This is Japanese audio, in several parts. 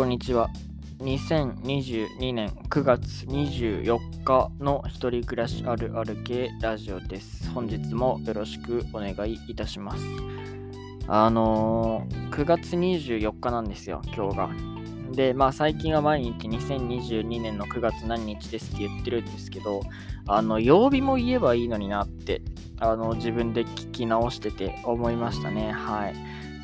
こんにちは。2022年9月24日の一人暮らしあるある系ラジオです。本日もよろしくお願いいたします。あのー、9月24日なんですよ、今日が。で、まあ最近は毎日2022年の9月何日ですって言ってるんですけど、あの、曜日も言えばいいのになって、あの、自分で聞き直してて思いましたね。はい。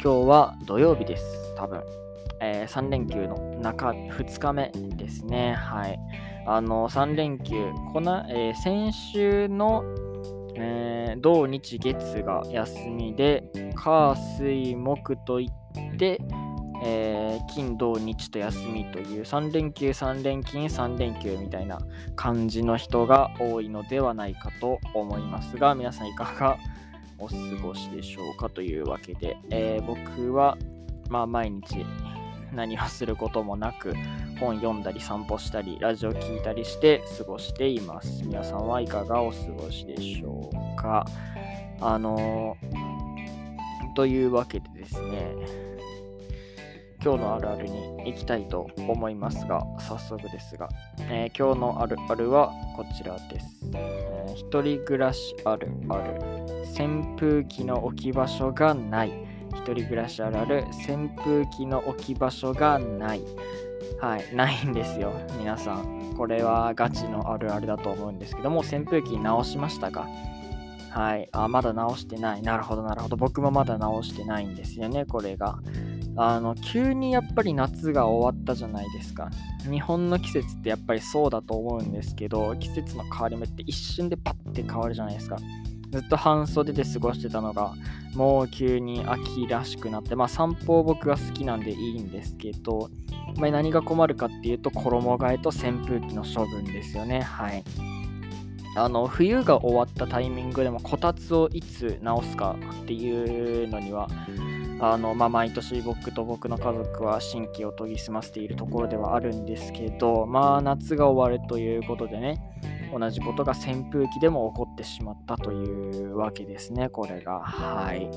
今日は土曜日です、多分。えー3連休の中2日目ですね。はい。あの、3連休、この、えー先週の、えー土日月が休みで、火水木といって、えー金土日と休みという3連休3連勤3連休みたいな感じの人が多いのではないかと思いますが皆さんいかがお過ごしでしょうかというわけで、えー僕はまあ毎日何をすることもなく本読んだり散歩したりラジオ聞いたりして過ごしています。皆さんはいかがお過ごしでしょうか。あのーというわけでですね今日のあるあるに行きたいと思いますが早速ですが、えー今日のあるあるはこちらです、えー一人暮らしあるある。扇風機の置き場所がない。一人暮らしあるある扇風機の置き場所がない。はいないんですよ。皆さんこれはガチのあるあるだと思うんですけども扇風機直しましたか？はい。あまだ直してない。なるほどなるほど。僕もまだ直してないんですよねこれが。あの急にやっぱり夏が終わったじゃないですか。日本の季節ってやっぱりそうだと思うんですけど季節の変わり目って一瞬でパッて変わるじゃないですか。ずっと半袖で過ごしてたのが。もう急に秋らしくなってまあ散歩僕は好きなんでいいんですけど、まあ、何が困るかっていうと衣替えと扇風機の処分ですよね。はい。あの冬が終わったタイミングでもこたつをいつ直すかっていうのにはあの、まあ、毎年僕と僕の家族は新規を研ぎ澄ませているところではあるんですけど、まあ、夏が終わるということでね、同じことが扇風機でも起こってしまったというわけですね、これが。はい。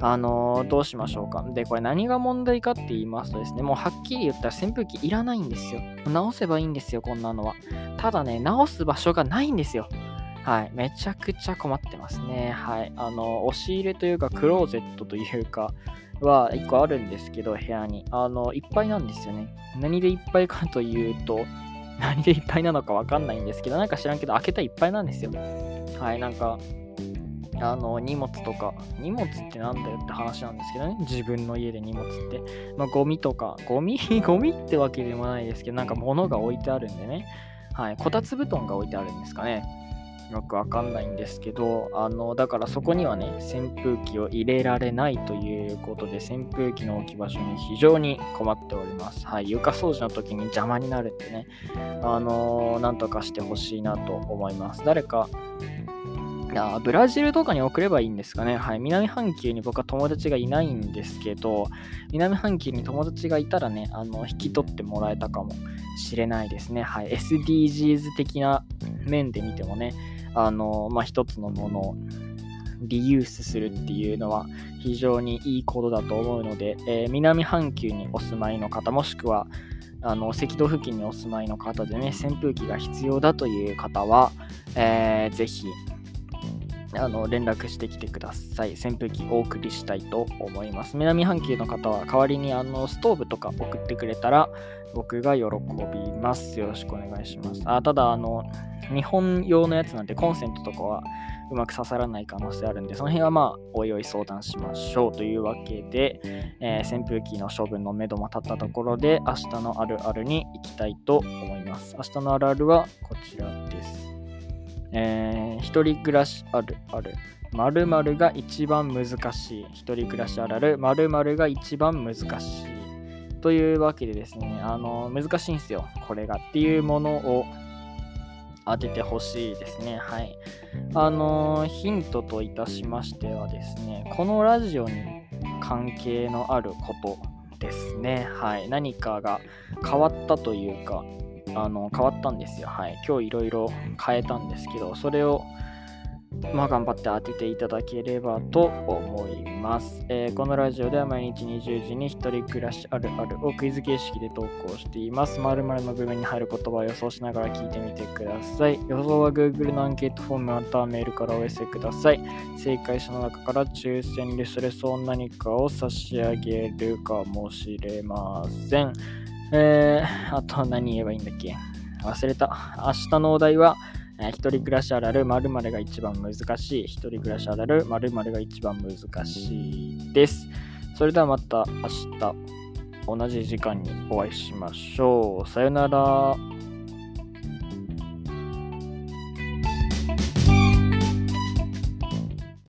あのどうしましょうか。で、これ何が問題かって言いますとですね、もうはっきり言ったら扇風機いらないんですよ。直せばいいんですよ、こんなのは。ただね、直す場所がないんですよ。はい、めちゃくちゃ困ってますね。はい、あの、押し入れというか、クローゼットというか、は1個あるんですけど、部屋に。あの、いっぱいなんですよね。何でいっぱいかというと、何でいっぱいなのかわかんないんですけど、なんか知らんけど、開けたらいっぱいなんですよ。はい、なんか、あの、荷物とか、荷物ってなんだよって話なんですけどね。自分の家で荷物って。まあ、ゴミとか、ゴミ？ゴミってわけでもないですけど、なんか物が置いてあるんでね。はい、こたつ布団が置いてあるんですかね。よくわかんないんですけど、あの、だからそこにはね、扇風機を入れられないということで、扇風機の置き場所に非常に困っております。はい、床掃除の時に邪魔になるってね、あのなんとかしてほしいなと思います。誰か、いやブラジルとかに送ればいいんですかね。はい。南半球に僕は友達がいないんですけど、南半球に友達がいたらね、あの、引き取ってもらえたかもしれないですね。はい。SDGs 的な面で見てもね、あの、まあ、一つのものをリユースするっていうのは非常にいいことだと思うので、えー南半球にお住まいの方、もしくは、あの赤道付近にお住まいの方でね、扇風機が必要だという方は、えーぜひ、あの連絡してきてください。扇風機お送りしたいと思います。南半球の方は代わりにあのストーブとか送ってくれたら僕が喜びます。よろしくお願いします。あただあの、日本用のやつなんでコンセントとかはうまく刺さらない可能性あるんで、その辺はまあ、おいおい相談しましょうというわけで、えー扇風機の処分のめども立ったところで、明日のあるあるに行きたいと思います。明日のあるあるはこちらです。えー一人暮らしあるある。〇〇が一番難しい。一人暮らしあるある。〇〇が一番難しい。というわけでですね、あの、難しいんですよ。これが。っていうものを当ててほしいですね。はい。あの、ヒントといたしましてはですね、このラジオに関係のあることですね。はい。何かが変わったというか、あの変わったんですよ。はい。今日いろいろ変えたんですけど、それを、まあ、頑張って当てていただければと思います、えーこのラジオでは毎日20時に一人暮らしあるあるをクイズ形式で投稿しています。〇〇の部分に入る言葉を予想しながら聞いてみてください。予想は Google のアンケートフォームまたはメールからお寄せください。正解者の中から抽選でそれそう何かを差し上げるかもしれません。えー、あと何言えばいいんだっけ？忘れた。明日のお題は、えー一人暮らしあるある〇〇が一番難しい。一人暮らしあるある〇〇が一番難しいです。それではまた明日同じ時間にお会いしましょう。さよなら。